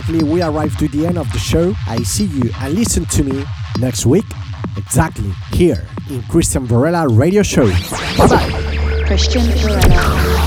Unfortunately, we arrived to the end of the show. I see you and listen to me next week, exactly here in Christian Varela Radio Show. Bye bye. Christian Varela.